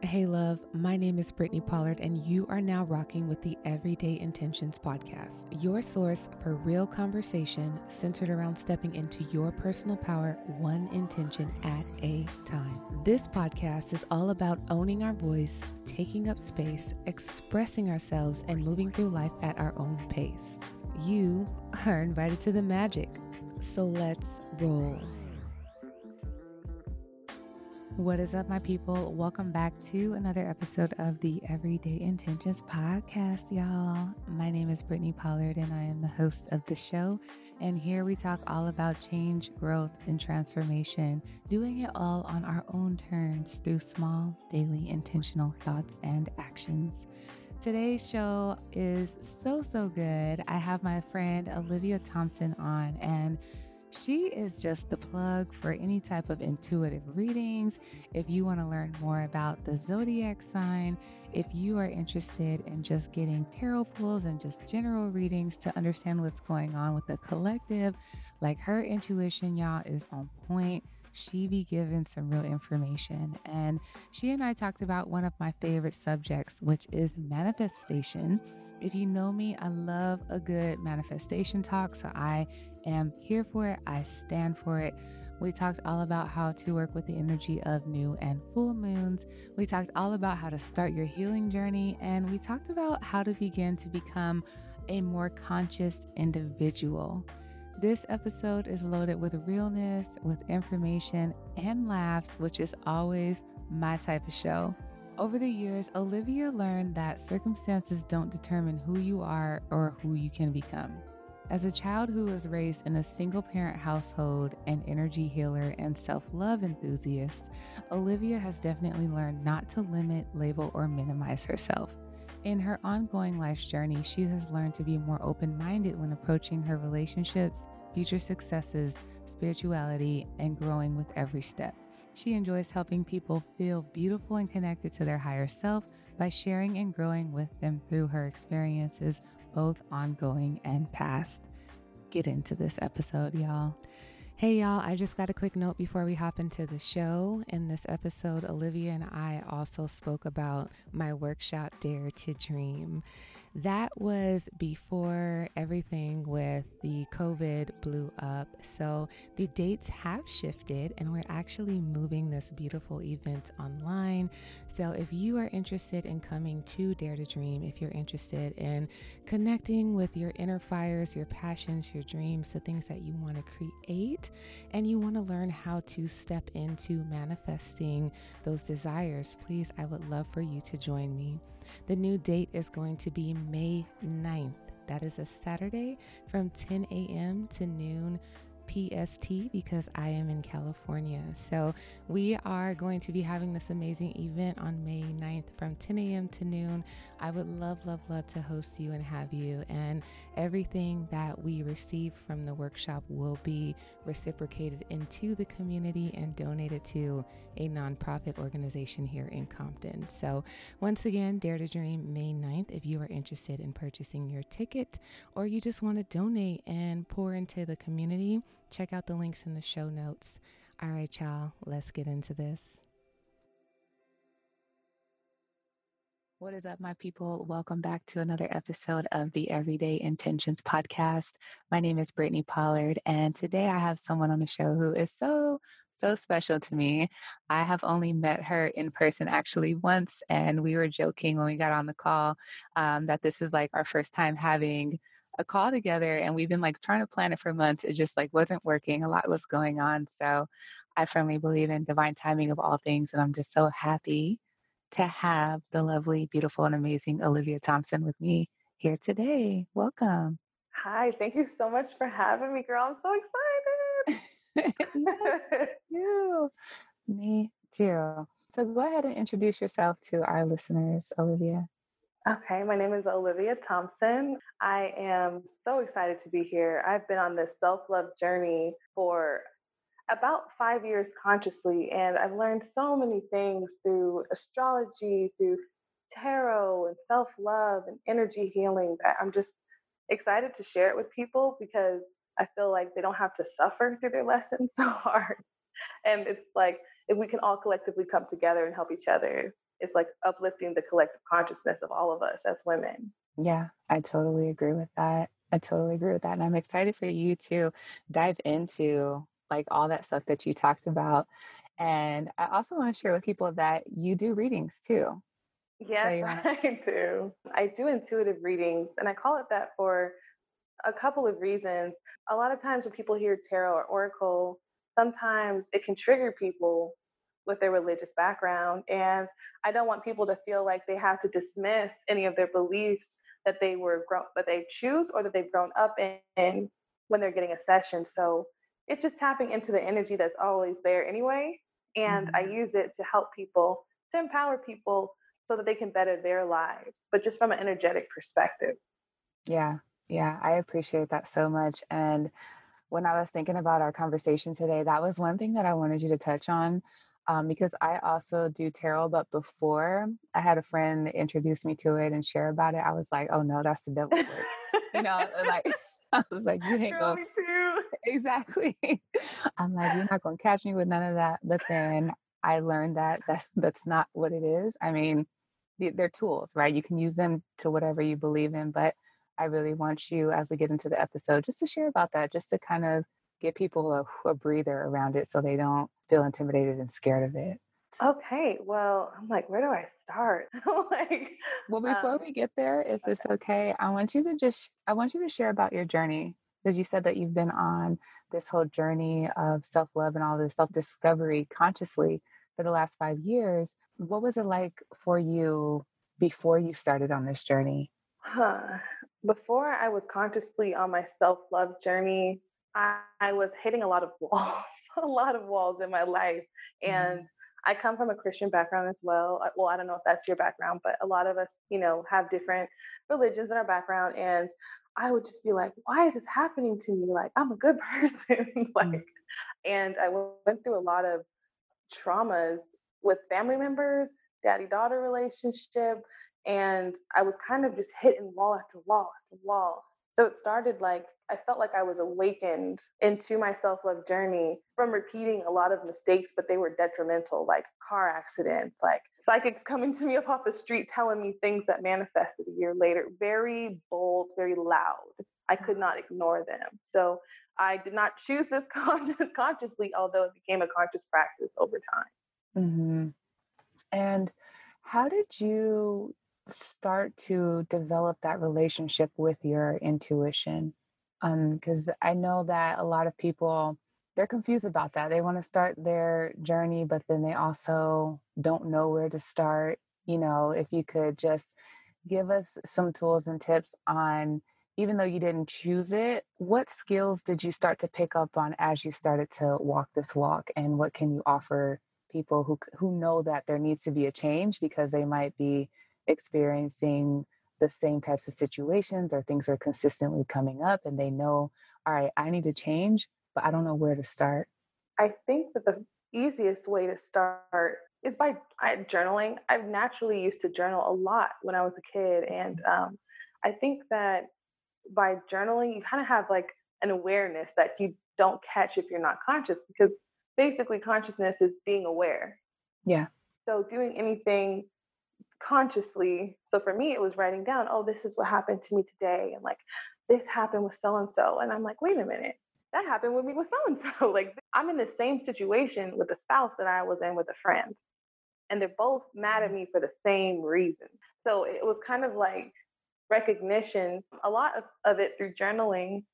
Hey, love, my name is Brittany Pollard, and you are now rocking with the Everyday Intentions podcast, your source for real conversation centered around stepping into your personal power, one intention at a time. This podcast is all about owning our voice, taking up space, expressing ourselves, and moving through life at our own pace. You are invited to the magic, so let's roll. What is up, my people? Welcome back to another episode of the Everyday Intentions podcast, y'all. My name is Brittany Pollard, and I am the host of the show. And here we talk all about change, growth, and transformation, doing it all on our own terms through small, daily, intentional thoughts and actions. Today's show is so, so good. I have my friend Olivia Thompson on, and she is just the plug for any type of intuitive readings. If you want to learn more about the zodiac sign, if you are interested in just getting tarot pulls and just general readings to understand what's going on with the collective, like her intuition, y'all, is on point. She be given some real information. And she and I talked about one of my favorite subjects, which is manifestation if you know me, I love a good manifestation talk, so I am here for it. I stand for it. We talked all about how to work with the energy of new and full moons. We talked all about how to start your healing journey, and we talked about how to begin to become a more conscious individual. This episode is loaded with realness, with information, and laughs, which is always my type of show. Over the years, Olivia learned that circumstances don't determine who you are or who you can become. As a child who was raised in a single parent household, an energy healer, and self love enthusiast, Olivia has definitely learned not to limit, label, or minimize herself. In her ongoing life's journey, she has learned to be more open minded when approaching her relationships, future successes, spirituality, and growing with every step. She enjoys helping people feel beautiful and connected to their higher self by sharing and growing with them through her experiences, both ongoing and past. Get into this episode, y'all. Hey, y'all, I just got a quick note before we hop into the show. In this episode, Olivia and I also spoke about my workshop, Dare to Dream. That was before everything with the COVID blew up. So the dates have shifted, and we're actually moving this beautiful event online. So if you are interested in coming to Dare to Dream, if you're interested in connecting with your inner fires, your passions, your dreams, the things that you want to create, and you want to learn how to step into manifesting those desires, please, I would love for you to join me. The new date is going to be May 9th. That is a Saturday from 10 a.m. to noon PST because I am in California. So we are going to be having this amazing event on May 9th from 10 a.m. to noon. I would love, love, love to host you and have you. And everything that we receive from the workshop will be reciprocated into the community and donated to a nonprofit organization here in Compton. So once again, Dare to Dream May 9th. If you are interested in purchasing your ticket or you just want to donate and pour into the community, Check out the links in the show notes. All right, y'all, let's get into this. What is up, my people? Welcome back to another episode of the Everyday Intentions podcast. My name is Brittany Pollard, and today I have someone on the show who is so, so special to me. I have only met her in person actually once, and we were joking when we got on the call um, that this is like our first time having a call together and we've been like trying to plan it for months. It just like wasn't working. A lot was going on. So I firmly believe in divine timing of all things. And I'm just so happy to have the lovely, beautiful, and amazing Olivia Thompson with me here today. Welcome. Hi, thank you so much for having me, girl. I'm so excited. you. Me too. So go ahead and introduce yourself to our listeners, Olivia. Okay, my name is Olivia Thompson. I am so excited to be here. I've been on this self love journey for about five years consciously, and I've learned so many things through astrology, through tarot, and self love and energy healing that I'm just excited to share it with people because I feel like they don't have to suffer through their lessons so hard. And it's like, if we can all collectively come together and help each other, it's like uplifting the collective consciousness of all of us as women. Yeah, I totally agree with that. I totally agree with that. And I'm excited for you to dive into like all that stuff that you talked about. And I also want to share with people that you do readings too. Yes, so wanna... I do. I do intuitive readings, and I call it that for a couple of reasons. A lot of times when people hear tarot or oracle, sometimes it can trigger people with their religious background. And I don't want people to feel like they have to dismiss any of their beliefs that they were grown that they choose or that they've grown up in when they're getting a session. So it's just tapping into the energy that's always there anyway. And mm-hmm. I use it to help people, to empower people so that they can better their lives, but just from an energetic perspective. Yeah, yeah, I appreciate that so much. And when I was thinking about our conversation today, that was one thing that I wanted you to touch on um, because I also do tarot. But before I had a friend introduce me to it and share about it, I was like, oh no, that's the devil you know, like I was like, you ain't going to. exactly. I'm like, you're not gonna catch me with none of that. But then I learned that that that's not what it is. I mean, they're tools, right? You can use them to whatever you believe in, but I really want you, as we get into the episode, just to share about that, just to kind of give people a, a breather around it so they don't feel intimidated and scared of it. Okay, well, I'm like, where do I start? like, well, before um, we get there, if okay. it's okay, I want you to just, I want you to share about your journey because you said that you've been on this whole journey of self love and all this self discovery consciously for the last five years. What was it like for you before you started on this journey? Huh before I was consciously on my self love journey, I, I, was hitting a lot of walls, a lot of walls in my life. And mm-hmm. I come from a Christian background as well. Well, I don't know if that's your background, but a lot of us, you know, have different religions in our background. And I would just be like, why is this happening to me? Like, I'm a good person. like, mm-hmm. and I went through a lot of traumas with family members, daddy daughter relationship, and I was kind of just hitting wall after wall after wall. So it started like I felt like I was awakened into my self love journey from repeating a lot of mistakes, but they were detrimental, like car accidents, like psychics coming to me up off the street telling me things that manifested a year later. Very bold, very loud. I could not ignore them. So I did not choose this consciously, although it became a conscious practice over time. Mm-hmm. And how did you start to develop that relationship with your intuition because um, i know that a lot of people they're confused about that. They want to start their journey but then they also don't know where to start. You know if you could just give us some tools and tips on even though you didn't choose it what skills did you start to pick up on as you started to walk this walk? And what can you offer people who who know that there needs to be a change because they might be experiencing the same types of situations or things are consistently coming up and they know, all right, I need to change, but I don't know where to start? I think that the easiest way to start is by journaling. I've naturally used to journal a lot when I was a kid. And um, I think that by journaling, you kind of have like an awareness that you don't catch if you're not conscious because basically consciousness is being aware. Yeah. So doing anything consciously. So for me, it was writing down, oh, this is what happened to me today. And like, this happened with so and so. And I'm like, wait a minute, that happened with me with so and so. Like, I'm in the same situation with a spouse that I was in with a friend. And they're both mad at mm-hmm. me for the same reason. So it was kind of like recognition, a lot of, of it through journaling.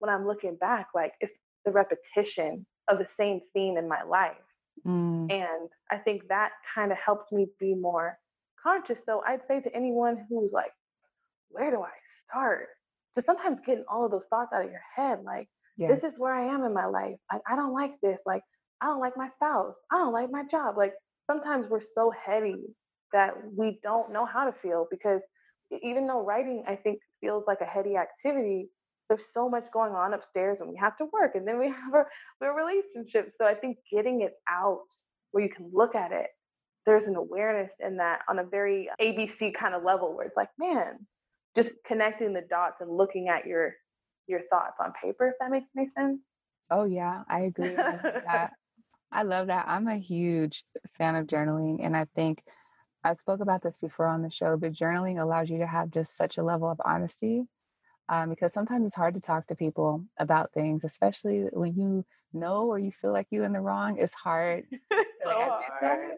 When I'm looking back, like, it's the repetition of the same theme in my life. Mm. And I think that kind of helped me be more conscious. So I'd say to anyone who's like, where do I start? To sometimes getting all of those thoughts out of your head, like, yes. this is where I am in my life. Like, I don't like this. Like, I don't like my spouse. I don't like my job. Like, sometimes we're so heady that we don't know how to feel because even though writing, I think, feels like a heady activity, there's so much going on upstairs and we have to work and then we have our, our relationship. So I think getting it out where you can look at it there's an awareness in that on a very ABC kind of level where it's like, man, just connecting the dots and looking at your your thoughts on paper, if that makes any sense. Oh yeah, I agree. I I love that. I'm a huge fan of journaling. And I think I spoke about this before on the show, but journaling allows you to have just such a level of honesty um, because sometimes it's hard to talk to people about things, especially when you know or you feel like you're in the wrong. It's hard. so hard.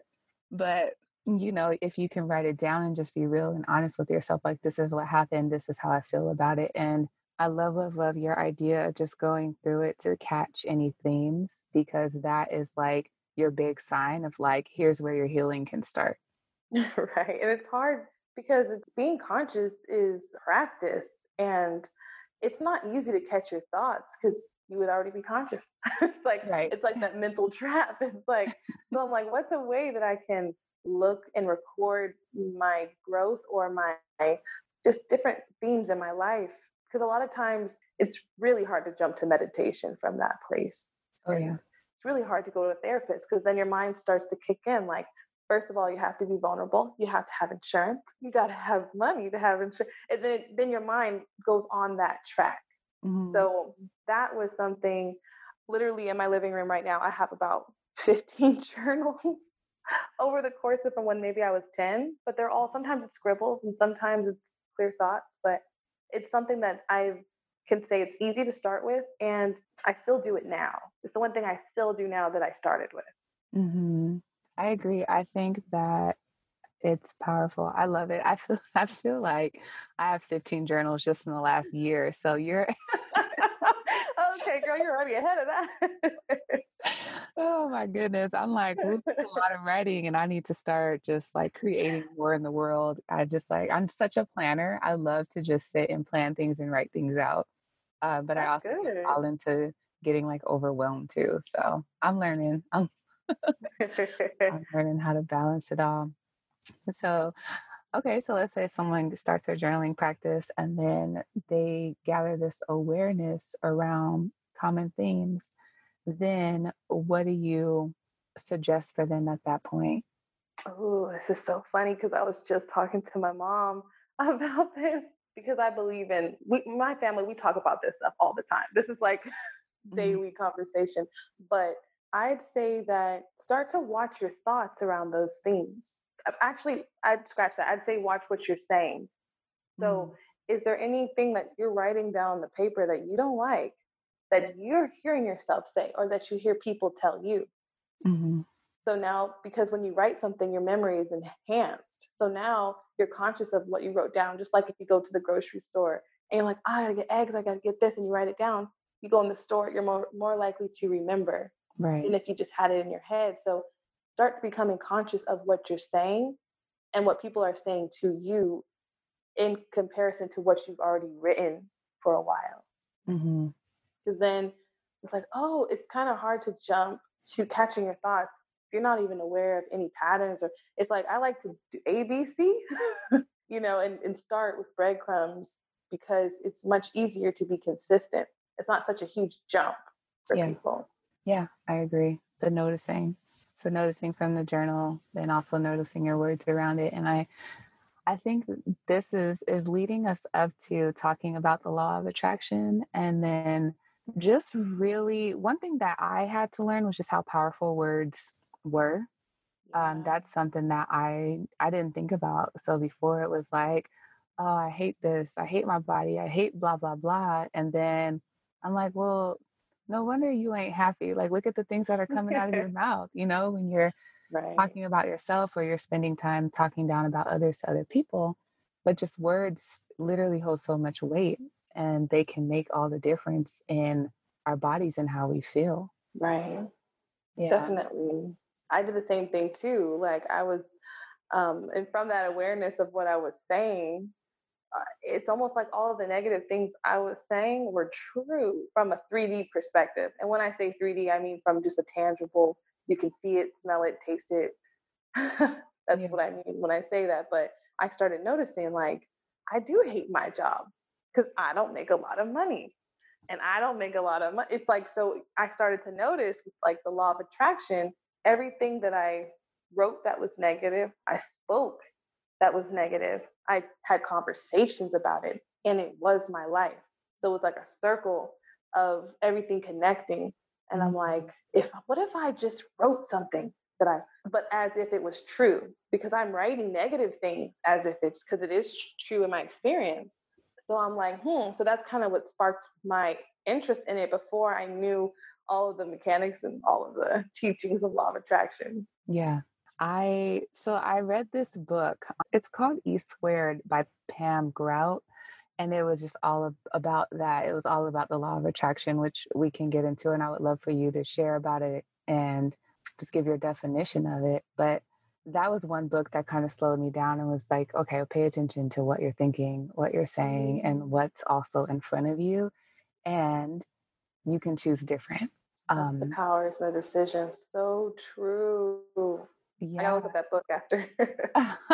But you know, if you can write it down and just be real and honest with yourself, like this is what happened, this is how I feel about it, and I love, love, love your idea of just going through it to catch any themes because that is like your big sign of like, here's where your healing can start. right. And it's hard because being conscious is practice and it's not easy to catch your thoughts because you would already be conscious. it's like right. it's like that mental trap. It's like so I'm like, what's a way that I can look and record my growth or my just different themes in my life because a lot of times it's really hard to jump to meditation from that place. Oh yeah. It's really hard to go to a therapist because then your mind starts to kick in like first of all you have to be vulnerable you have to have insurance you got to have money to have insurance and then then your mind goes on that track mm-hmm. so that was something literally in my living room right now i have about 15 journals over the course of when maybe i was 10 but they're all sometimes it's scribbles and sometimes it's clear thoughts but it's something that I can say it's easy to start with, and I still do it now. It's the one thing I still do now that I started with. Mm-hmm. I agree. I think that it's powerful. I love it. I feel I feel like I have 15 journals just in the last year. So you're okay, girl, you're already ahead of that. oh my goodness. I'm like, a lot of writing and I need to start just like creating more in the world. I just like, I'm such a planner. I love to just sit and plan things and write things out. Uh, but That's I also fall into getting like overwhelmed too. So I'm learning. I'm, I'm learning how to balance it all. So, okay, so let's say someone starts their journaling practice and then they gather this awareness around common themes then what do you suggest for them at that point? Oh, this is so funny because I was just talking to my mom about this because I believe in we, my family. We talk about this stuff all the time. This is like mm-hmm. daily conversation. But I'd say that start to watch your thoughts around those themes. Actually, I'd scratch that. I'd say watch what you're saying. So, mm. is there anything that you're writing down the paper that you don't like? that you're hearing yourself say or that you hear people tell you. Mm-hmm. So now, because when you write something, your memory is enhanced. So now you're conscious of what you wrote down. Just like if you go to the grocery store and you're like, oh, I gotta get eggs, I gotta get this, and you write it down. You go in the store, you're more more likely to remember right. than if you just had it in your head. So start becoming conscious of what you're saying and what people are saying to you in comparison to what you've already written for a while. Mm-hmm because then it's like, oh, it's kind of hard to jump to catching your thoughts if you're not even aware of any patterns. Or it's like I like to do ABC, you know, and, and start with breadcrumbs because it's much easier to be consistent. It's not such a huge jump for yeah. people. Yeah, I agree. The noticing. So noticing from the journal, then also noticing your words around it. And I I think this is is leading us up to talking about the law of attraction and then just really one thing that I had to learn was just how powerful words were. Um, that's something that I I didn't think about. So before it was like, oh, I hate this, I hate my body, I hate blah blah blah, and then I'm like, well, no wonder you ain't happy. Like, look at the things that are coming out of your mouth. You know, when you're right. talking about yourself or you're spending time talking down about others to other people, but just words literally hold so much weight and they can make all the difference in our bodies and how we feel. Right. Yeah. Definitely. I did the same thing too. Like I was, um, and from that awareness of what I was saying, Uh, it's almost like all of the negative things I was saying were true from a 3D perspective. And when I say 3D, I mean from just a tangible, you can see it, smell it, taste it. That's yeah. what I mean when I say that. But I started noticing like, I do hate my job because I don't make a lot of money and I don't make a lot of money. It's like, so I started to notice like the law of attraction, everything that I wrote that was negative, I spoke that was negative. I had conversations about it and it was my life. So it was like a circle of everything connecting. And I'm like, if what if I just wrote something that I, but as if it was true, because I'm writing negative things as if it's because it is true in my experience. So I'm like, hmm. So that's kind of what sparked my interest in it before I knew all of the mechanics and all of the teachings of law of attraction. Yeah. I so I read this book. It's called E Squared by Pam Grout and it was just all of, about that. It was all about the law of attraction, which we can get into, and I would love for you to share about it and just give your definition of it. But that was one book that kind of slowed me down and was like, okay, pay attention to what you're thinking, what you're saying, and mm. what's also in front of you, and you can choose different. Um, the powers and the decisions. So true. Yeah. I gotta look at that book after.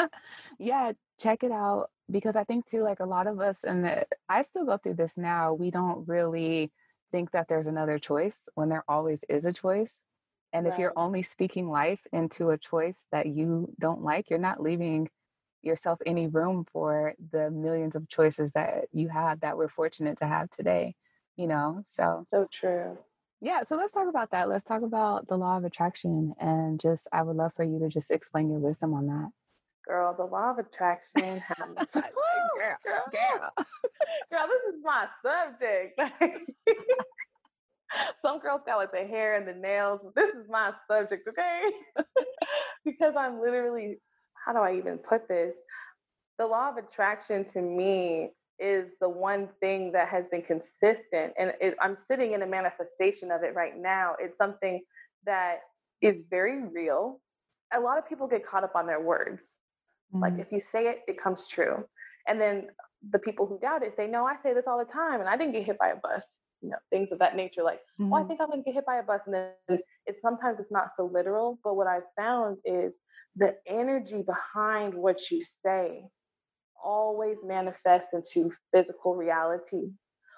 yeah, check it out because I think too, like a lot of us, and I still go through this now. We don't really think that there's another choice when there always is a choice. And right. if you're only speaking life into a choice that you don't like, you're not leaving yourself any room for the millions of choices that you have that we're fortunate to have today. You know, so so true. Yeah, so let's talk about that. Let's talk about the law of attraction and just I would love for you to just explain your wisdom on that. Girl, the law of attraction girl, girl, girl. girl, this is my subject. Some girls got like the hair and the nails, but this is my subject, okay? because I'm literally, how do I even put this? The law of attraction to me is the one thing that has been consistent. And it, I'm sitting in a manifestation of it right now. It's something that is very real. A lot of people get caught up on their words. Mm-hmm. Like if you say it, it comes true. And then the people who doubt it say, No, I say this all the time and I didn't get hit by a bus. You know, things of that nature, like, mm-hmm. oh, I think I'm gonna get hit by a bus. And then it's sometimes it's not so literal, but what I've found is the energy behind what you say always manifests into physical reality.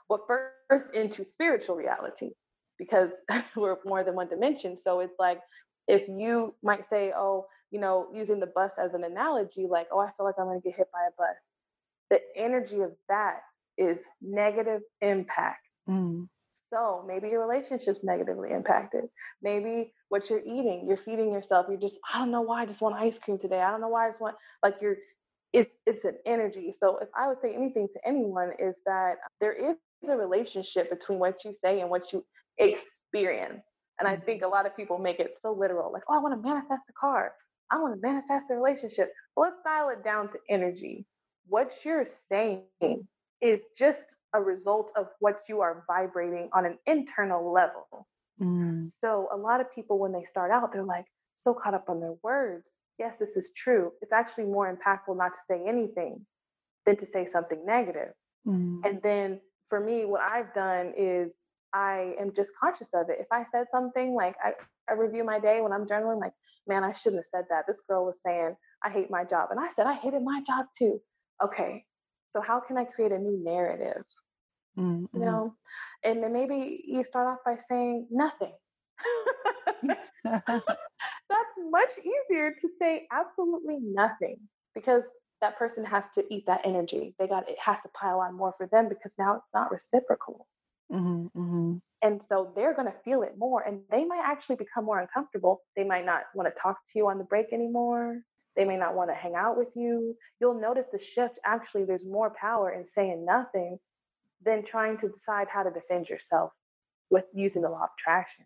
but first into spiritual reality, because we're more than one dimension. So it's like if you might say, oh, you know, using the bus as an analogy, like, oh, I feel like I'm going to get hit by a bus. The energy of that is negative impact. Mm. So maybe your relationship's negatively impacted. Maybe what you're eating, you're feeding yourself. You're just, I don't know why I just want ice cream today. I don't know why I just want like you're it's it's an energy. So if I would say anything to anyone is that there is a relationship between what you say and what you experience. And I think a lot of people make it so literal, like, oh, I want to manifest a car. I want to manifest a relationship. Well, let's dial it down to energy. What you're saying is just a result of what you are vibrating on an internal level. Mm. So a lot of people, when they start out, they're like so caught up on their words yes, this is true, it's actually more impactful not to say anything than to say something negative. Mm. And then for me, what I've done is I am just conscious of it. If I said something like I, I review my day when I'm journaling, like, man, I shouldn't have said that. This girl was saying, I hate my job. And I said, I hated my job too. Okay. So how can I create a new narrative? Mm-hmm. You know? And then maybe you start off by saying nothing. that's much easier to say absolutely nothing because that person has to eat that energy. They got it has to pile on more for them because now it's not reciprocal. Mm-hmm, mm-hmm. And so they're going to feel it more and they might actually become more uncomfortable. They might not want to talk to you on the break anymore. They may not want to hang out with you. You'll notice the shift. Actually, there's more power in saying nothing than trying to decide how to defend yourself with using the law of attraction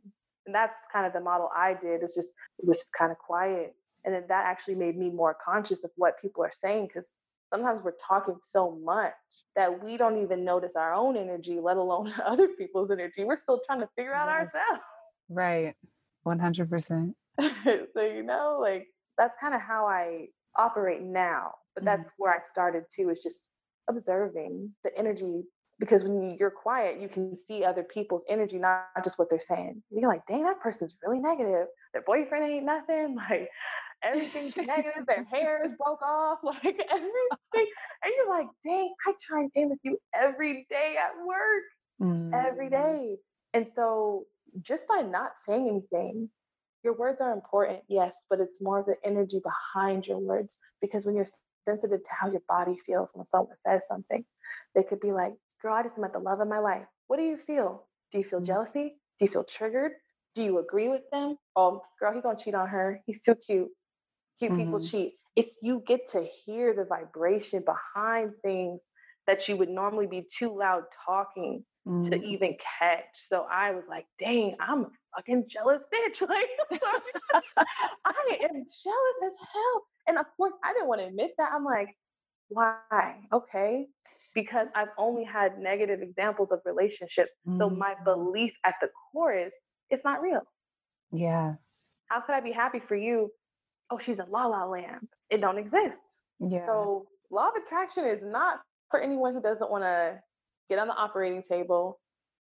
and that's kind of the model I did. It's just it was just kind of quiet, and then that actually made me more conscious of what people are saying because sometimes we're talking so much that we don't even notice our own energy, let alone other people's energy. We're still trying to figure out yes. ourselves. Right, one hundred percent. So you know, like that's kind of how I operate now. But that's mm-hmm. where I started too. Is just observing the energy because when you're quiet, you can see other people's energy, not just what they're saying. You're like, dang, that person's really negative. Their boyfriend ain't nothing. Like everything's negative. Their hair is broke off. Like everything. And you're like, dang, I try and in with you every day at work, mm. every day. And so just by not saying anything, your words are important, yes, but it's more of the energy behind your words. Because when you're sensitive to how your body feels when someone says something, they could be like, girl, I just met the love of my life. What do you feel? Do you feel mm. jealousy? Do you feel triggered? Do you agree with them? Oh, girl, he gonna cheat on her. He's too cute. Cute mm-hmm. people cheat. It's you get to hear the vibration behind things that you would normally be too loud talking mm-hmm. to even catch. So I was like, dang, I'm a fucking jealous bitch. Like, I am jealous as hell. And of course, I didn't want to admit that. I'm like, why? Okay. Because I've only had negative examples of relationships. Mm-hmm. So my belief at the core is it's not real. Yeah. How could I be happy for you? Oh, she's in la la land. It don't exist. Yeah. So law of attraction is not for anyone who doesn't want to get on the operating table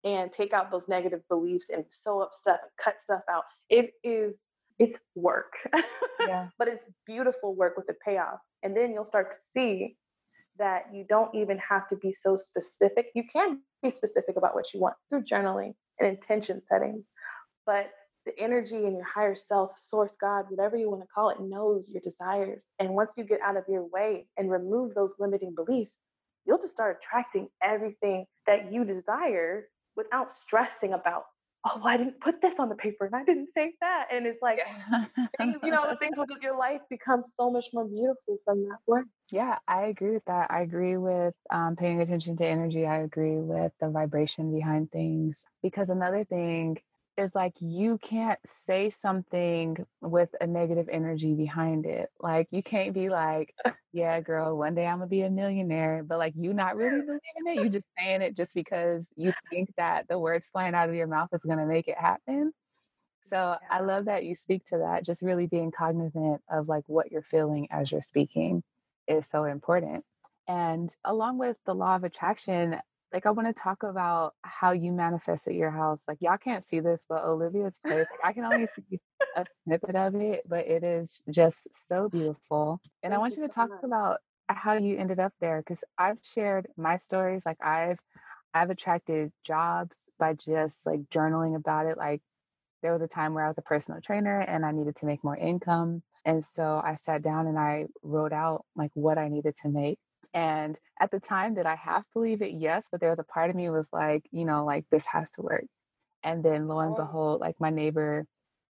and take out those negative beliefs and sew up stuff and cut stuff out. It is it's work. Yeah. but it's beautiful work with the payoff. And then you'll start to see that you don't even have to be so specific. You can be specific about what you want through journaling and intention setting. But the energy in your higher self, source, God, whatever you want to call it, knows your desires. And once you get out of your way and remove those limiting beliefs, you'll just start attracting everything that you desire without stressing about, oh, well, I didn't put this on the paper and I didn't say that. And it's like, things, you know, the things with your life become so much more beautiful from that work. Yeah, I agree with that. I agree with um, paying attention to energy. I agree with the vibration behind things. Because another thing is like you can't say something with a negative energy behind it. Like you can't be like, yeah, girl, one day I'm gonna be a millionaire, but like you not really believing it. You're just saying it just because you think that the words flying out of your mouth is gonna make it happen. So. I love that you speak to that. Just really being cognizant of like what you're feeling as you're speaking is so important. And along with the law of attraction, like I want to talk about how you manifest at your house. Like y'all can't see this, but Olivia's place, like I can only see a snippet of it, but it is just so beautiful. And Thank I want you, you to talk much. about how you ended up there because I've shared my stories. Like I've I've attracted jobs by just like journaling about it. Like there was a time where I was a personal trainer and I needed to make more income. And so I sat down and I wrote out like what I needed to make and at the time, did I half believe it? Yes. But there was a part of me was like, you know, like this has to work. And then lo and oh. behold, like my neighbor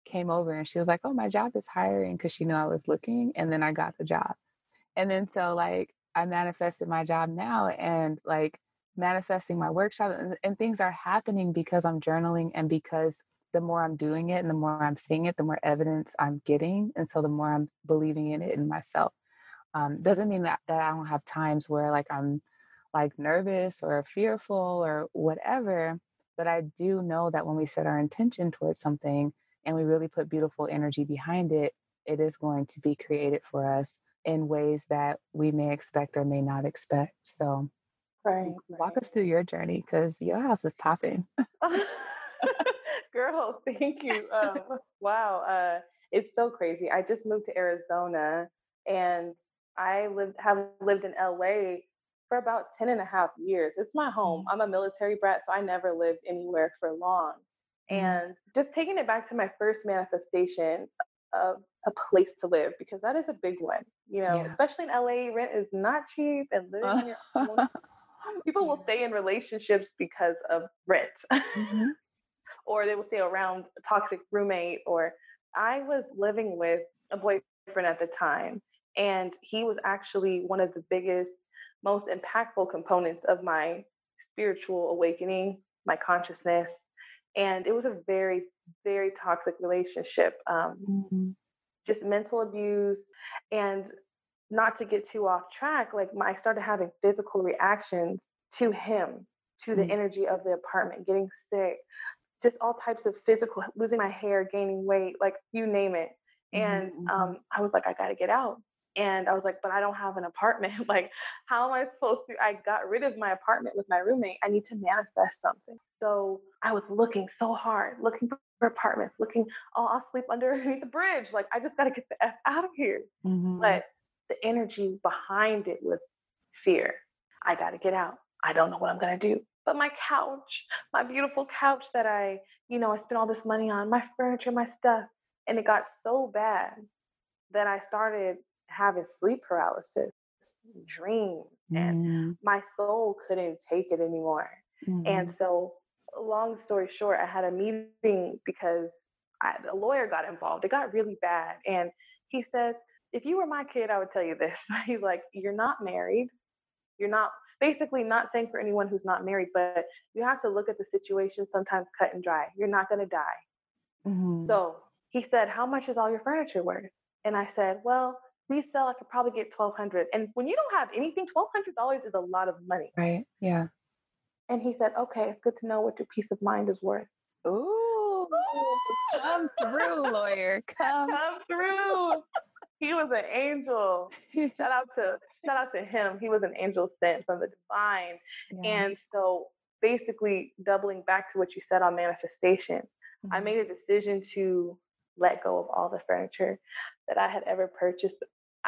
came over and she was like, oh, my job is hiring because she knew I was looking. And then I got the job. And then so like I manifested my job now and like manifesting my workshop and, and things are happening because I'm journaling and because the more I'm doing it and the more I'm seeing it, the more evidence I'm getting. And so the more I'm believing in it in myself. Um, doesn't mean that, that I don't have times where like I'm like nervous or fearful or whatever, but I do know that when we set our intention towards something and we really put beautiful energy behind it, it is going to be created for us in ways that we may expect or may not expect. So, right, walk right. us through your journey because your house is popping. Girl, thank you. Um, wow, uh, it's so crazy. I just moved to Arizona and I lived have lived in LA for about 10 and a half years. It's my home. Mm-hmm. I'm a military brat, so I never lived anywhere for long. Mm-hmm. And just taking it back to my first manifestation of a place to live, because that is a big one. You know, yeah. especially in LA, rent is not cheap and living on your own. People will stay in relationships because of rent. Mm-hmm. or they will stay around a toxic roommate or I was living with a boyfriend at the time and he was actually one of the biggest, most impactful components of my spiritual awakening, my consciousness. And it was a very, very toxic relationship. Um, mm-hmm. Just mental abuse. And not to get too off track, like my, I started having physical reactions to him, to the mm-hmm. energy of the apartment, getting sick, just all types of physical, losing my hair, gaining weight, like you name it. And mm-hmm. um, I was like, I got to get out. And I was like, but I don't have an apartment. like, how am I supposed to? I got rid of my apartment with my roommate. I need to manifest something. So I was looking so hard, looking for apartments, looking, oh, I'll sleep underneath the bridge. Like, I just got to get the F out of here. Mm-hmm. But the energy behind it was fear. I got to get out. I don't know what I'm going to do. But my couch, my beautiful couch that I, you know, I spent all this money on, my furniture, my stuff. And it got so bad that I started having sleep paralysis, dreams, mm. and my soul couldn't take it anymore. Mm. And mm-hmm. so long story short, I had a meeting because I, a lawyer got involved. It got really bad. And he said, if you were my kid, I would tell you this. He's like, you're not married. You're not, basically, not saying for anyone who's not married, but you have to look at the situation sometimes cut and dry. You're not going to die. Mm-hmm. So he said, how much is all your furniture worth? And I said, well, resell, I could probably get 1200 And when you don't have anything, $1,200 is a lot of money. Right. Yeah. And he said, okay, it's good to know what your peace of mind is worth. Ooh, come through, lawyer. Come, come through. he was an angel. shout out to shout out to him. He was an angel sent from the divine. Yeah. And so basically doubling back to what you said on manifestation, mm-hmm. I made a decision to let go of all the furniture that I had ever purchased.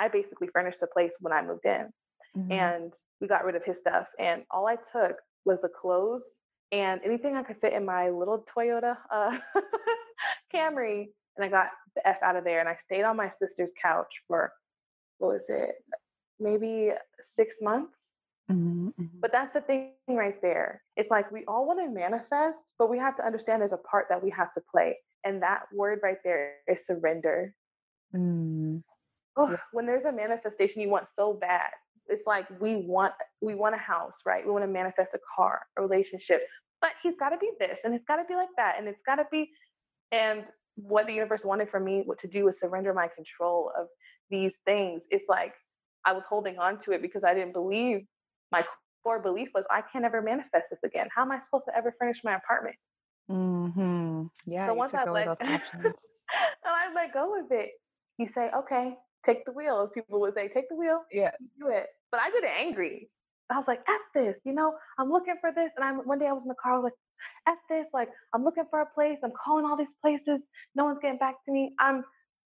I basically furnished the place when I moved in. Mm-hmm. And we got rid of his stuff. And all I took was the clothes and anything I could fit in my little Toyota uh, Camry. And I got the F out of there. And I stayed on my sister's couch for, what was it, maybe six months. Mm-hmm, mm-hmm. But that's the thing right there. It's like we all want to manifest, but we have to understand there's a part that we have to play. And that word right there is surrender. Mm. Oh, when there's a manifestation you want so bad, it's like we want we want a house, right? We want to manifest a car, a relationship, but he's got to be this and it's got to be like that and it's got to be and what the universe wanted for me what to do was surrender my control of these things. It's like i was holding on to it because i didn't believe my core belief was i can never manifest this again. How am i supposed to ever furnish my apartment? Mm-hmm. yeah so once i let and i let go of it you say okay take the wheel as people would say take the wheel yeah do it but i did it angry I was like, F this, you know, I'm looking for this. And I'm. one day I was in the car, I was like, F this, like I'm looking for a place. I'm calling all these places. No one's getting back to me. I'm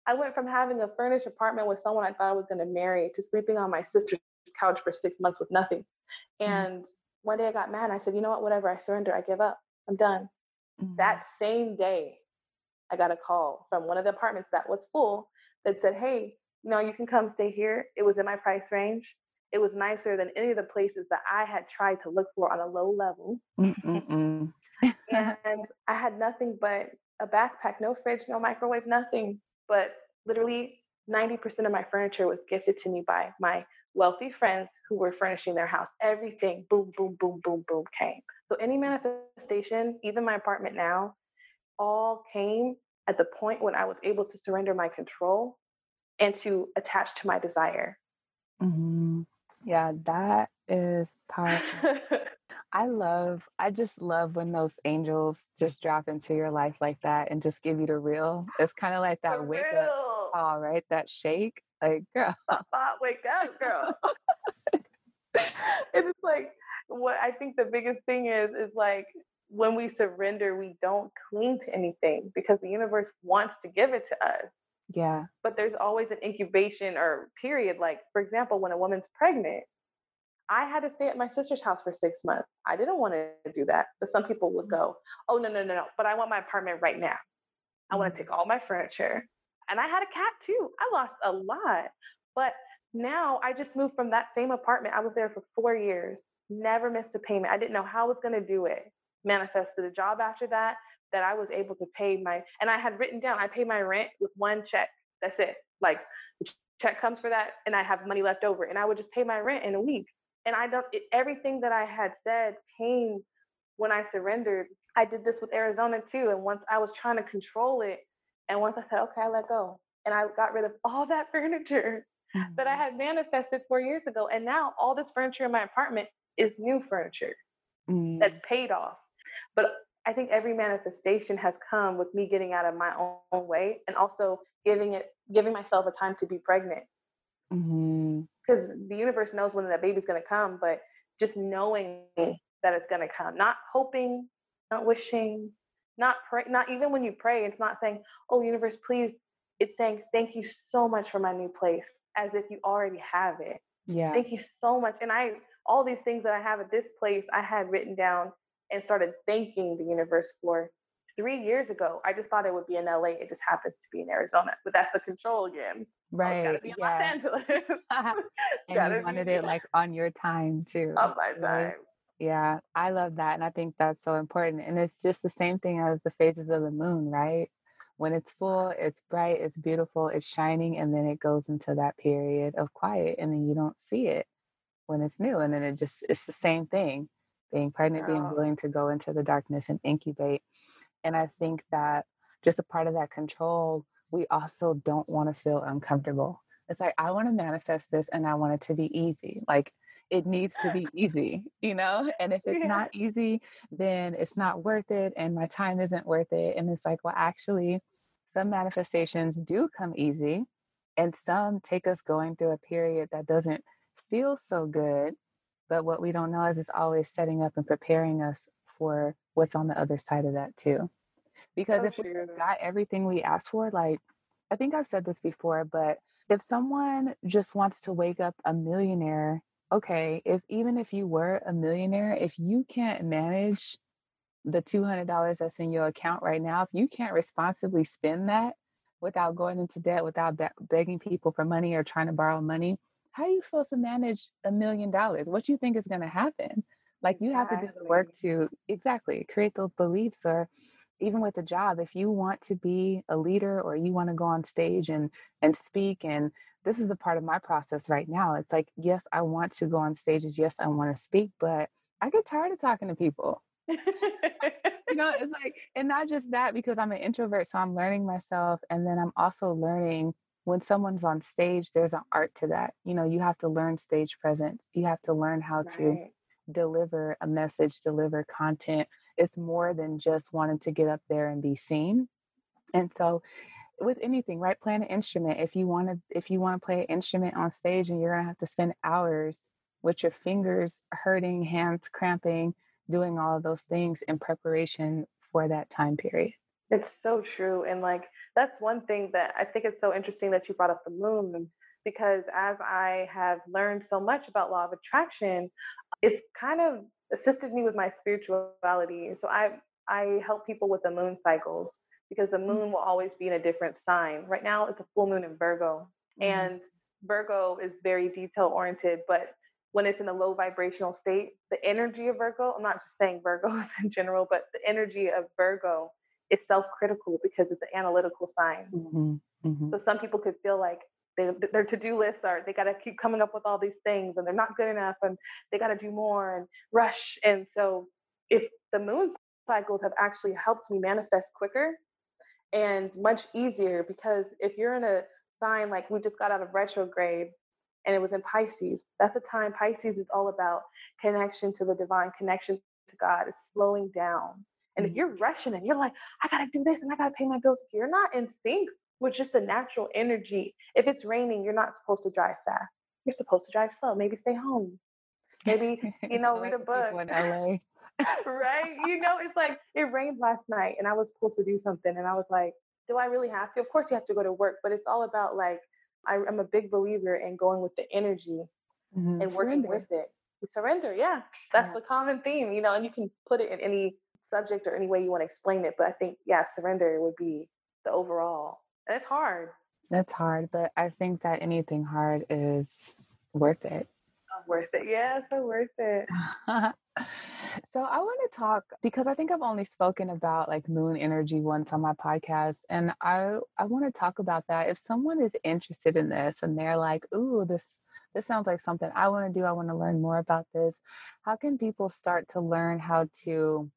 I went from having a furnished apartment with someone I thought I was gonna marry to sleeping on my sister's couch for six months with nothing. Mm-hmm. And one day I got mad. I said, you know what, whatever, I surrender, I give up. I'm done. Mm-hmm. That same day, I got a call from one of the apartments that was full that said, Hey, know, you can come stay here. It was in my price range it was nicer than any of the places that I had tried to look for on a low level. and I had nothing but a backpack, no fridge, no microwave, nothing. But literally 90% of my furniture was gifted to me by my wealthy friends who were furnishing their house. Everything, boom, boom, boom, boom, boom, came. So any manifestation, even my apartment now, all came at the point when I was able to surrender my control and to attach to my desire. Mm-hmm. Yeah, that is powerful. I love, I just love when those angels just drop into your life like that and just give you the real. It's kind of like that wake up call, right? That shake. Like, girl. wake up, girl. it's like what I think the biggest thing is, is like when we surrender, we don't cling to anything because the universe wants to give it to us. Yeah. But there's always an incubation or period. Like, for example, when a woman's pregnant, I had to stay at my sister's house for six months. I didn't want to do that. But some people would mm-hmm. go, oh, no, no, no, no. But I want my apartment right now. I want to take mm-hmm. all my furniture. And I had a cat too. I lost a lot. But now I just moved from that same apartment. I was there for four years, never missed a payment. I didn't know how I was going to do it. Manifested a job after that that I was able to pay my, and I had written down, I pay my rent with one check. That's it. Like the check comes for that, and I have money left over, and I would just pay my rent in a week. And I don't, it, everything that I had said came when I surrendered. I did this with Arizona too. And once I was trying to control it, and once I said, okay, I let go, and I got rid of all that furniture mm-hmm. that I mm-hmm. had manifested four years ago. And now all this furniture in my apartment is new furniture mm-hmm. that's paid off. But I think every manifestation has come with me getting out of my own way and also giving it giving myself a time to be pregnant. Because mm-hmm. the universe knows when that baby's going to come, but just knowing that it's going to come, not hoping, not wishing, not pray, not even when you pray, it's not saying, "Oh, universe, please." It's saying, "Thank you so much for my new place," as if you already have it. Yeah. Thank you so much. And I, all these things that I have at this place, I had written down and started thanking the universe for three years ago. I just thought it would be in LA. It just happens to be in Arizona, but that's the control again. Oh, right. Oh, gotta be in yeah. Los Angeles. and you wanted it like on your time too. On my time. Yeah, I love that. And I think that's so important. And it's just the same thing as the phases of the moon, right? When it's full, it's bright, it's beautiful, it's shining, and then it goes into that period of quiet, and then you don't see it when it's new. And then it just, it's the same thing being pregnant, being willing to go into the darkness and incubate. And I think that just a part of that control, we also don't want to feel uncomfortable. It's like, I want to manifest this and I want it to be easy. Like, it needs to be easy, you know? And if it's yeah. not easy, then it's not worth it and my time isn't worth it. And it's like, well, actually, some manifestations do come easy and some take us going through a period that doesn't feel so good. But what we don't know is it's always setting up and preparing us for what's on the other side of that too. Because if we got everything we asked for, like I think I've said this before, but if someone just wants to wake up a millionaire okay, if even if you were a millionaire, if you can't manage the $200 that's in your account right now, if you can't responsibly spend that without going into debt, without be- begging people for money or trying to borrow money, how are you supposed to manage a million dollars? What do you think is going to happen? Like you have to do the work to exactly create those beliefs or even with a job if you want to be a leader or you want to go on stage and and speak and this is a part of my process right now. It's like, yes, I want to go on stages. Yes, I want to speak, but I get tired of talking to people. you know, it's like, and not just that because I'm an introvert, so I'm learning myself. And then I'm also learning when someone's on stage, there's an art to that. You know, you have to learn stage presence, you have to learn how right. to deliver a message, deliver content. It's more than just wanting to get up there and be seen. And so with anything, right? Playing an instrument. If you want to, if you want to play an instrument on stage, and you're gonna have to spend hours with your fingers hurting, hands cramping, doing all of those things in preparation for that time period. It's so true, and like that's one thing that I think it's so interesting that you brought up the moon because as I have learned so much about law of attraction, it's kind of assisted me with my spirituality. So I I help people with the moon cycles because the mm. moon will always be in a different sign. Right now, it's a full moon in Virgo, mm-hmm. and Virgo is very detail oriented, but when it's in a low vibrational state, the energy of Virgo, I'm not just saying Virgos in general, but the energy of Virgo is self critical because it's an analytical sign. Mm-hmm. Mm-hmm. So some people could feel like they, their to do lists are, they got to keep coming up with all these things and they're not good enough and they got to do more and rush. And so if the moon cycles have actually helped me manifest quicker, and much easier because if you're in a sign like we just got out of retrograde and it was in Pisces, that's a time Pisces is all about connection to the divine, connection to God. It's slowing down. And if mm. you're rushing and you're like, I gotta do this and I gotta pay my bills, you're not in sync with just the natural energy. If it's raining, you're not supposed to drive fast. You're supposed to drive slow. Maybe stay home. Maybe, you know, read a book. in LA. right? You know, it's like it rained last night and I was supposed to do something and I was like, do I really have to? Of course you have to go to work, but it's all about like I, am a big believer in going with the energy mm-hmm. and working surrender. with it. Surrender, yeah. That's yeah. the common theme, you know, and you can put it in any subject or any way you want to explain it. But I think, yeah, surrender would be the overall. And it's hard. That's hard, but I think that anything hard is worth it. Worth it. Yeah, so worth it. so I want to talk because I think I've only spoken about like moon energy once on my podcast and I I want to talk about that if someone is interested in this and they're like ooh this this sounds like something I want to do I want to learn more about this how can people start to learn how to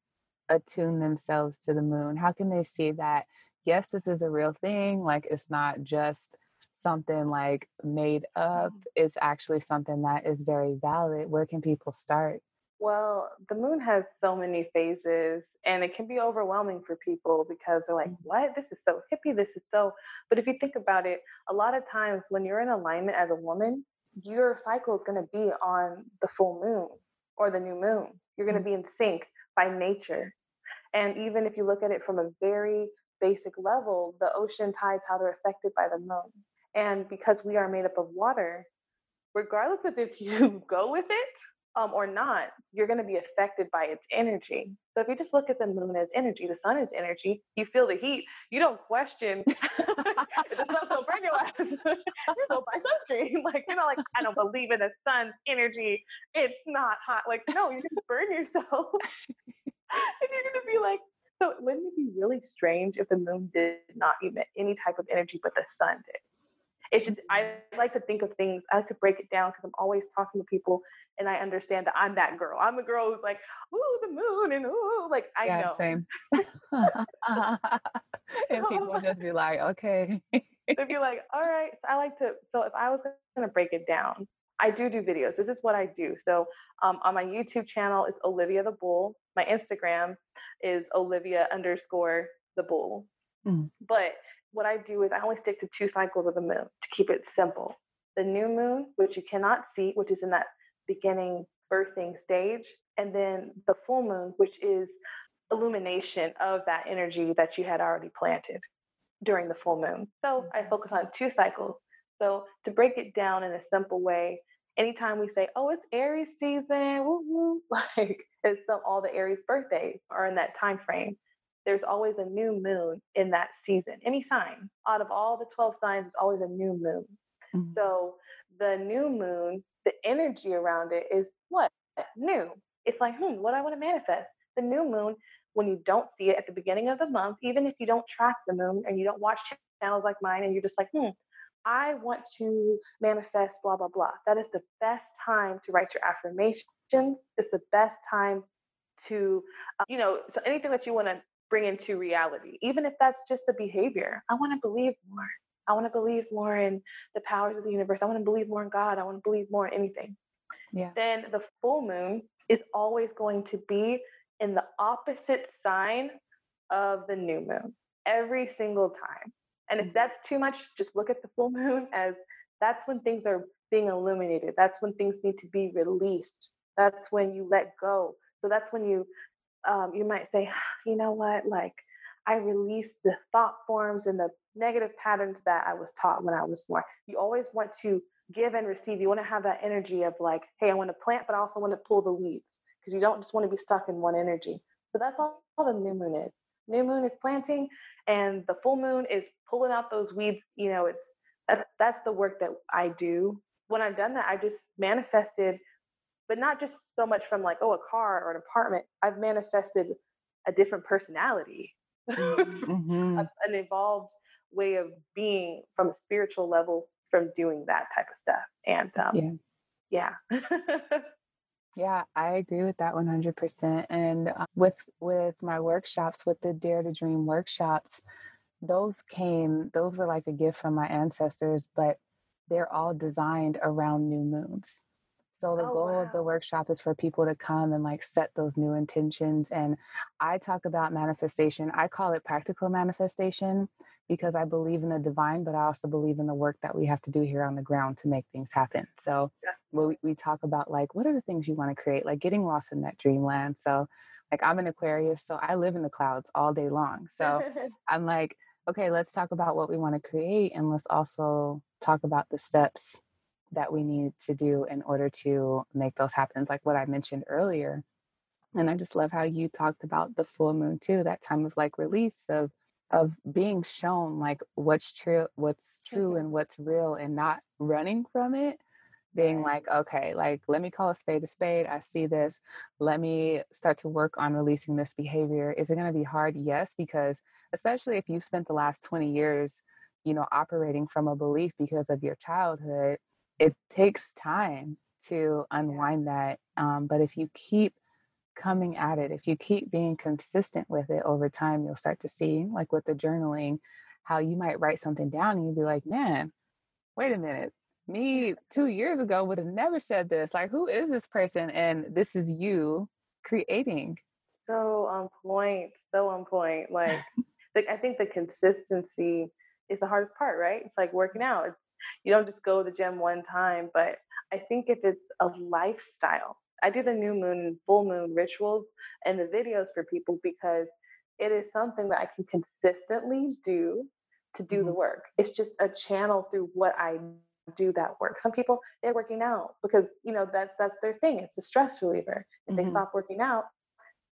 attune themselves to the moon how can they see that yes this is a real thing like it's not just something like made up mm-hmm. it's actually something that is very valid where can people start well, the moon has so many phases and it can be overwhelming for people because they're like, mm. what? This is so hippie. This is so. But if you think about it, a lot of times when you're in alignment as a woman, your cycle is going to be on the full moon or the new moon. You're going to mm. be in sync by nature. And even if you look at it from a very basic level, the ocean tides, how they're affected by the moon. And because we are made up of water, regardless of if you go with it um, or not, you're going to be affected by its energy. So if you just look at the moon as energy, the sun is energy, you feel the heat, you don't question, the sun's going burn you go buy sunscreen. Like, you know, like, I don't believe in the sun's energy. It's not hot. Like, no, going to burn yourself. and you're going to be like, so wouldn't it be really strange if the moon did not emit any type of energy, but the sun did? It should. I mm. like to think of things. I like to break it down because I'm always talking to people, and I understand that I'm that girl. I'm the girl who's like, "Ooh, the moon," and "Ooh," like I yeah, know. Same. and people just be like, "Okay." They'd be like, "All right." So I like to. So if I was going to break it down, I do do videos. This is what I do. So um, on my YouTube channel, it's Olivia the Bull. My Instagram is Olivia underscore the Bull. Mm. But what I do is I only stick to two cycles of the moon to keep it simple. The new moon, which you cannot see, which is in that beginning birthing stage, and then the full moon, which is illumination of that energy that you had already planted during the full moon. So I mm-hmm. focus on two cycles. So to break it down in a simple way, anytime we say, "Oh, it's Aries season," woo woo, like it's the, all the Aries birthdays are in that time frame there's always a new moon in that season. Any sign out of all the 12 signs, there's always a new moon. Mm-hmm. So the new moon, the energy around it is what? New. It's like, hmm, what I want to manifest. The new moon, when you don't see it at the beginning of the month, even if you don't track the moon and you don't watch channels like mine and you're just like, hmm, I want to manifest blah, blah, blah. That is the best time to write your affirmations. It's the best time to, uh, you know, so anything that you want to bring into reality, even if that's just a behavior. I want to believe more. I want to believe more in the powers of the universe. I want to believe more in God. I want to believe more in anything. Yeah. Then the full moon is always going to be in the opposite sign of the new moon every single time. And if mm. that's too much, just look at the full moon as that's when things are being illuminated. That's when things need to be released. That's when you let go. So that's when you um, you might say, you know what, like I released the thought forms and the negative patterns that I was taught when I was born. You always want to give and receive. You want to have that energy of like, hey, I want to plant, but I also want to pull the weeds because you don't just want to be stuck in one energy. So that's all, all the new moon is. New moon is planting, and the full moon is pulling out those weeds. You know, it's that's that's the work that I do. When I've done that, i've just manifested but not just so much from like, oh, a car or an apartment. I've manifested a different personality, mm-hmm. an evolved way of being from a spiritual level from doing that type of stuff. And um, yeah. Yeah. yeah, I agree with that 100%. And uh, with with my workshops, with the Dare to Dream workshops, those came, those were like a gift from my ancestors, but they're all designed around new moons. So the oh, goal wow. of the workshop is for people to come and like set those new intentions. And I talk about manifestation. I call it practical manifestation because I believe in the divine, but I also believe in the work that we have to do here on the ground to make things happen. So. We, we talk about like, what are the things you want to create? Like getting lost in that dreamland. So like I'm an Aquarius, so I live in the clouds all day long. So I'm like, okay, let's talk about what we want to create and let's also talk about the steps that we need to do in order to make those happen, like what I mentioned earlier. And I just love how you talked about the full moon too, that time of like release of of being shown like what's true what's true mm-hmm. and what's real and not running from it being like okay like let me call a spade a spade i see this let me start to work on releasing this behavior is it going to be hard yes because especially if you spent the last 20 years you know operating from a belief because of your childhood it takes time to unwind that. Um, but if you keep coming at it, if you keep being consistent with it over time, you'll start to see, like with the journaling, how you might write something down and you'd be like, man, wait a minute. Me two years ago would have never said this. Like, who is this person? And this is you creating. So on point. So on point. Like, like I think the consistency is the hardest part, right? It's like working out. It's you don't just go to the gym one time. But I think if it's a lifestyle, I do the new moon, full moon rituals and the videos for people because it is something that I can consistently do to do mm-hmm. the work. It's just a channel through what I do that work. Some people they're working out because you know that's that's their thing. It's a stress reliever. If mm-hmm. they stop working out,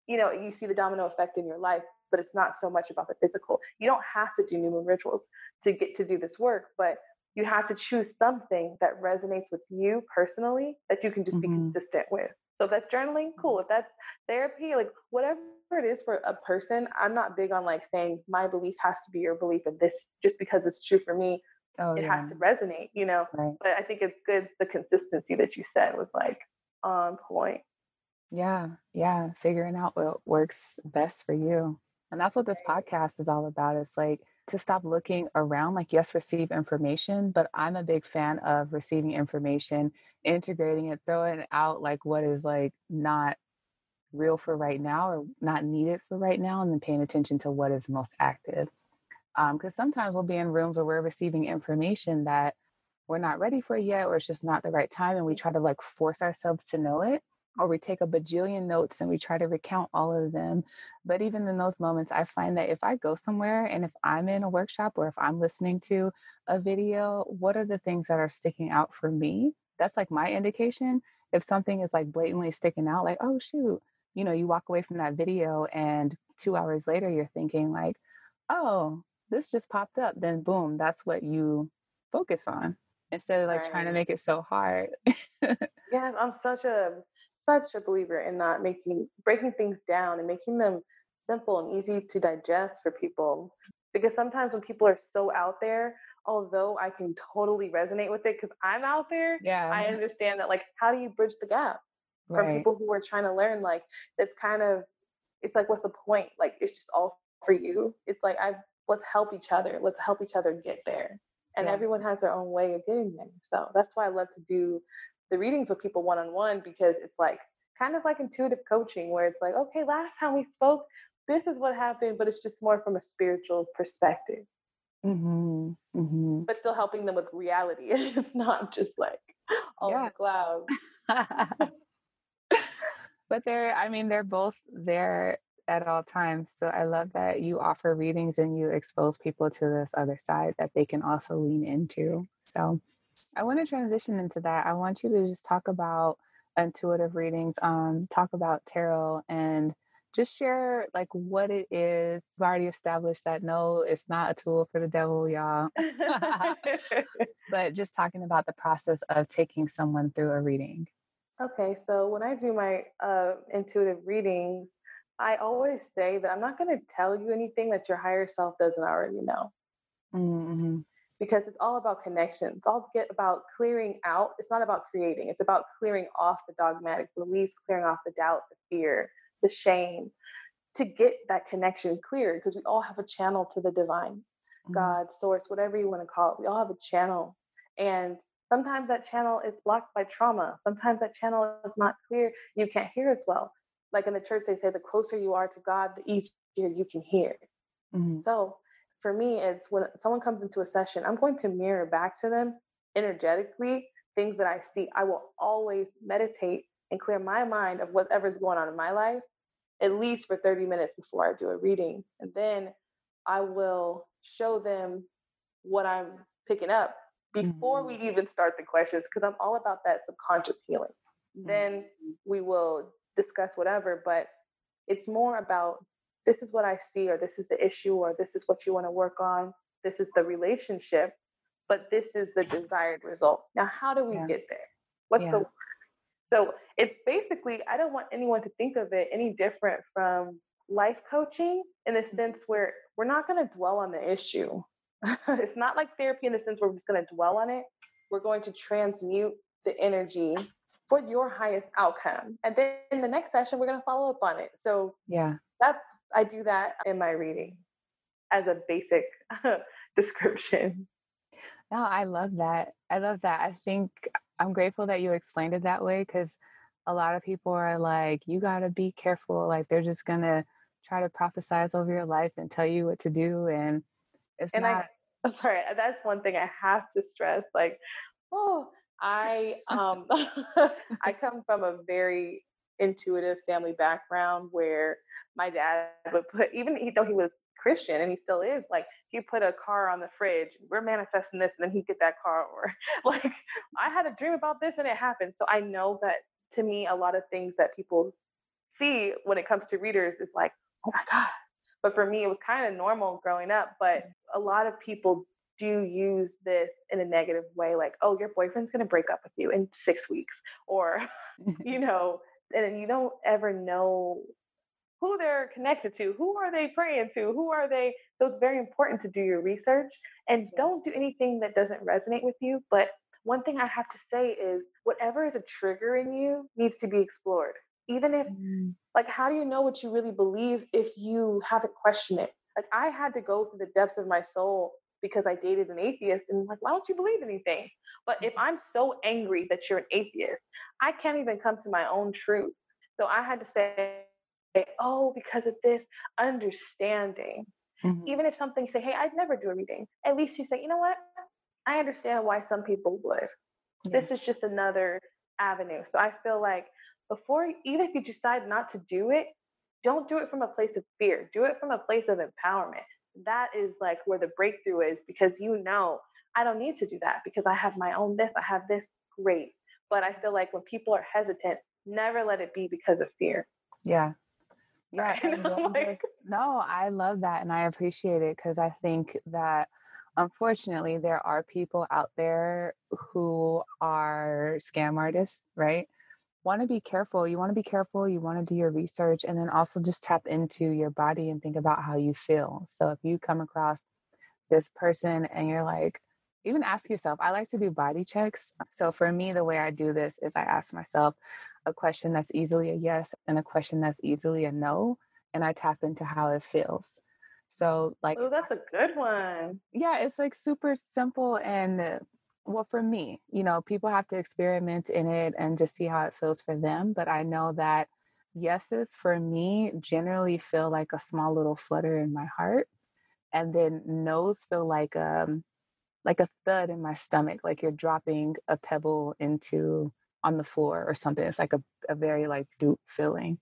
you know, you see the domino effect in your life, but it's not so much about the physical. You don't have to do new moon rituals to get to do this work, but you have to choose something that resonates with you personally that you can just mm-hmm. be consistent with. So if that's journaling, cool. If that's therapy, like whatever it is for a person, I'm not big on like saying my belief has to be your belief and this just because it's true for me, oh, it yeah. has to resonate, you know. Right. But I think it's good the consistency that you said was like on point. Yeah, yeah, figuring out what works best for you. And that's what this podcast is all about. It's like to stop looking around, like, yes, receive information, but I'm a big fan of receiving information, integrating it, throwing out like what is like not real for right now or not needed for right now, and then paying attention to what is most active. Because um, sometimes we'll be in rooms where we're receiving information that we're not ready for yet, or it's just not the right time, and we try to like force ourselves to know it or we take a bajillion notes and we try to recount all of them. But even in those moments, I find that if I go somewhere and if I'm in a workshop or if I'm listening to a video, what are the things that are sticking out for me? That's like my indication. If something is like blatantly sticking out, like, oh, shoot, you know, you walk away from that video and two hours later you're thinking, like, oh, this just popped up, then boom, that's what you focus on instead of like right. trying to make it so hard. yes, I'm such a such a believer in not making breaking things down and making them simple and easy to digest for people because sometimes when people are so out there although i can totally resonate with it because i'm out there yeah i understand that like how do you bridge the gap right. from people who are trying to learn like it's kind of it's like what's the point like it's just all for you it's like i let's help each other let's help each other get there and yeah. everyone has their own way of getting there so that's why i love to do the readings with people one on one because it's like kind of like intuitive coaching where it's like, okay, last time we spoke, this is what happened, but it's just more from a spiritual perspective. Mm-hmm. Mm-hmm. But still helping them with reality. it's not just like all yeah. the clouds. but they're, I mean, they're both there at all times. So I love that you offer readings and you expose people to this other side that they can also lean into. So I want to transition into that. I want you to just talk about intuitive readings, um, talk about tarot and just share like what it is. We've already established that no, it's not a tool for the devil, y'all. but just talking about the process of taking someone through a reading. Okay, so when I do my uh, intuitive readings, I always say that I'm not going to tell you anything that your higher self doesn't already know. Mm-hmm because it's all about connection. It's all get about clearing out. It's not about creating. It's about clearing off the dogmatic beliefs, clearing off the doubt, the fear, the shame, to get that connection clear. Because we all have a channel to the divine, mm-hmm. God, source, whatever you want to call it. We all have a channel, and sometimes that channel is blocked by trauma. Sometimes that channel is not clear. You can't hear as well. Like in the church, they say the closer you are to God, the easier you can hear. Mm-hmm. So for me, it's when someone comes into a session, I'm going to mirror back to them energetically things that I see. I will always meditate and clear my mind of whatever's going on in my life, at least for 30 minutes before I do a reading. And then I will show them what I'm picking up before mm-hmm. we even start the questions, because I'm all about that subconscious healing. Mm-hmm. Then we will discuss whatever, but it's more about this is what I see, or this is the issue, or this is what you want to work on, this is the relationship, but this is the desired result. Now, how do we yeah. get there? What's yeah. the work? So it's basically, I don't want anyone to think of it any different from life coaching in the mm-hmm. sense where we're not going to dwell on the issue. it's not like therapy in the sense where we're just going to dwell on it. We're going to transmute the energy for your highest outcome. And then in the next session, we're going to follow up on it. So yeah, that's I do that in my reading as a basic description. No, I love that. I love that. I think I'm grateful that you explained it that way because a lot of people are like, you got to be careful. Like they're just going to try to prophesize over your life and tell you what to do. And it's and not. I, am sorry. That's one thing I have to stress. Like, oh, I um I come from a very intuitive family background where my dad would put, even though he was Christian and he still is. Like he put a car on the fridge, we're manifesting this, and then he get that car. Or like I had a dream about this and it happened. So I know that to me, a lot of things that people see when it comes to readers is like, oh my God. But for me, it was kind of normal growing up. But a lot of people do use this in a negative way, like, oh, your boyfriend's going to break up with you in six weeks. Or, you know, and you don't ever know who they're connected to, who are they praying to, who are they. So it's very important to do your research and yes. don't do anything that doesn't resonate with you. But one thing I have to say is whatever is a trigger in you needs to be explored. Even if, mm. like, how do you know what you really believe if you haven't questioned it? Like, I had to go through the depths of my soul because I dated an atheist and like, why don't you believe anything? But if mm-hmm. I'm so angry that you're an atheist, I can't even come to my own truth. So I had to say, oh, because of this understanding. Mm-hmm. Even if something say, hey, I'd never do a reading, at least you say, you know what? I understand why some people would. Yeah. This is just another avenue. So I feel like before, even if you decide not to do it, don't do it from a place of fear. Do it from a place of empowerment. That is like where the breakthrough is because you know, I don't need to do that because I have my own this, I have this. Great. But I feel like when people are hesitant, never let it be because of fear. Yeah. Yeah. like, no, I love that and I appreciate it because I think that unfortunately there are people out there who are scam artists, right? Want to be careful. You want to be careful. You want to do your research and then also just tap into your body and think about how you feel. So if you come across this person and you're like, even ask yourself. I like to do body checks. So for me, the way I do this is I ask myself a question that's easily a yes and a question that's easily a no. And I tap into how it feels. So, like, oh, that's a good one. Yeah, it's like super simple. And well, for me, you know, people have to experiment in it and just see how it feels for them. But I know that yeses for me generally feel like a small little flutter in my heart. And then no's feel like um like a thud in my stomach, like you're dropping a pebble into on the floor or something. It's like a, a very like deep feeling.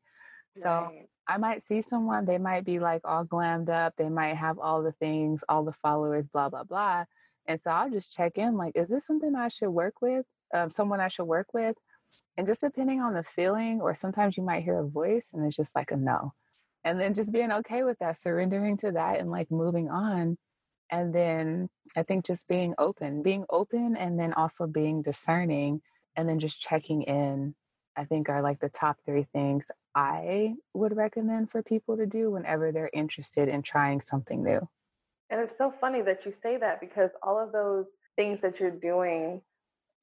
So right. I might see someone, they might be like all glammed up, they might have all the things, all the followers, blah, blah, blah. And so I'll just check in like, is this something I should work with? Um, someone I should work with? And just depending on the feeling, or sometimes you might hear a voice and it's just like a no. And then just being okay with that, surrendering to that and like moving on. And then I think just being open, being open and then also being discerning and then just checking in I think are like the top three things I would recommend for people to do whenever they're interested in trying something new. And it's so funny that you say that because all of those things that you're doing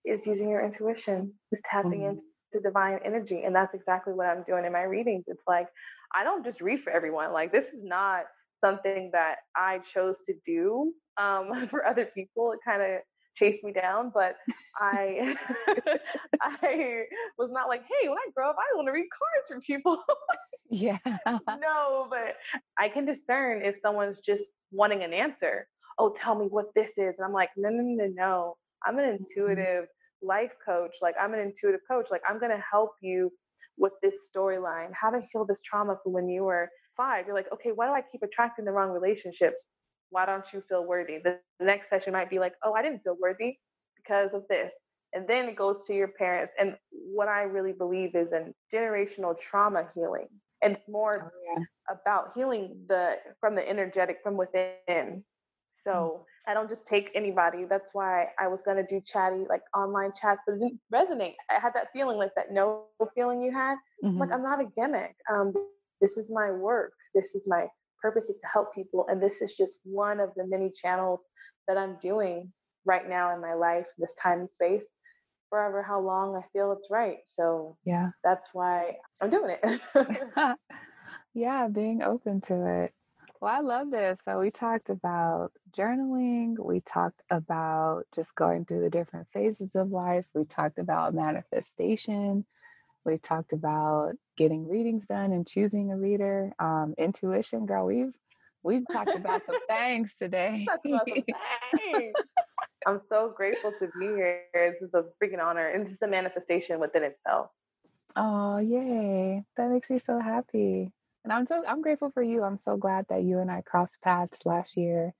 is using your intuition, is tapping mm-hmm. into divine energy. And that's exactly what I'm doing in my readings. It's like, I don't just read for everyone. Like, this is not something that I chose to do um, for other people. It kind of chased me down, but I I was not like, hey, when I grow up, I want to read cards from people. yeah. no, but I can discern if someone's just wanting an answer. Oh, tell me what this is. And I'm like, no, no, no, no. I'm an mm-hmm. intuitive life coach. Like I'm an intuitive coach. Like I'm gonna help you with this storyline, how to heal this trauma from when you were five. You're like, okay, why do I keep attracting the wrong relationships? why don't you feel worthy? The next session might be like, oh, I didn't feel worthy because of this. And then it goes to your parents. And what I really believe is in generational trauma healing. And it's more oh, yeah. about healing the from the energetic from within. So mm-hmm. I don't just take anybody. That's why I was gonna do chatty, like online chats, but it didn't resonate. I had that feeling, like that no feeling you had. Mm-hmm. Like I'm not a gimmick. Um, this is my work. This is my purpose is to help people. And this is just one of the many channels that I'm doing right now in my life, this time and space, forever how long I feel it's right. So yeah, that's why I'm doing it. yeah, being open to it. Well, I love this. So we talked about journaling. We talked about just going through the different phases of life. We talked about manifestation. We've talked about getting readings done and choosing a reader. Um, intuition, girl, we've we've talked about some things today. I'm so grateful to be here. This is a freaking honor, and this is a manifestation within itself. Oh, yay! That makes me so happy. And I'm so I'm grateful for you. I'm so glad that you and I crossed paths last year.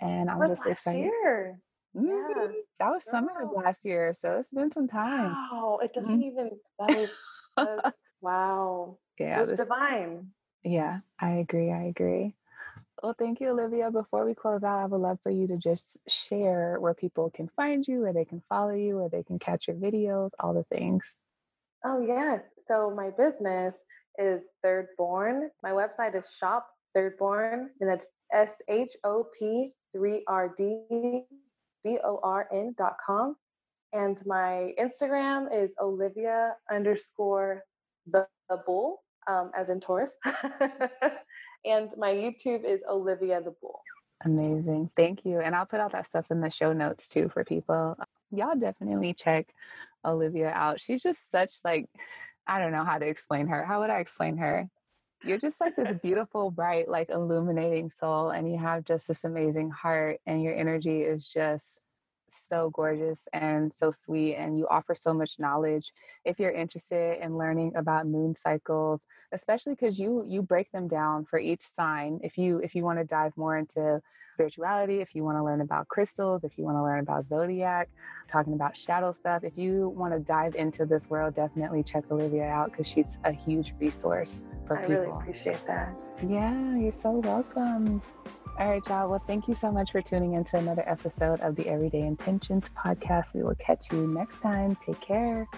And I'm just excited. Year. Mm-hmm. Yeah. That was summer of last year. So it's been some time. Wow. It doesn't mm-hmm. even that is, that is wow. Yeah. It was divine. Yeah, I agree. I agree. Well, thank you, Olivia. Before we close out, I would love for you to just share where people can find you, where they can follow you, where they can catch your videos, all the things. Oh, yes. So, my business is Third Born. My website is Shop Third Born, and that's S H O P 3 R D B O R N dot com. And my Instagram is Olivia underscore the, the bull, um, as in Taurus. and my YouTube is Olivia the Bull. Amazing. Thank you. And I'll put all that stuff in the show notes too for people. Y'all definitely check Olivia out. She's just such like I don't know how to explain her. How would I explain her? You're just like this beautiful, bright, like illuminating soul and you have just this amazing heart and your energy is just so gorgeous and so sweet and you offer so much knowledge if you're interested in learning about moon cycles especially because you you break them down for each sign. If you if you want to dive more into spirituality if you want to learn about crystals if you want to learn about zodiac talking about shadow stuff if you want to dive into this world definitely check olivia out because she's a huge resource for I people. i really appreciate that. Yeah you're so welcome. All right, y'all. Well, thank you so much for tuning into another episode of the Everyday Intentions podcast. We will catch you next time. Take care.